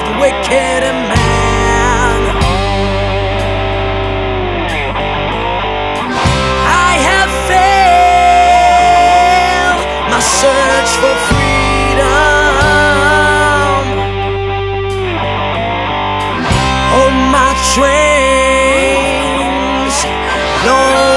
of the wicked man. I have failed my search for freedom. Oh, my trains, Lord.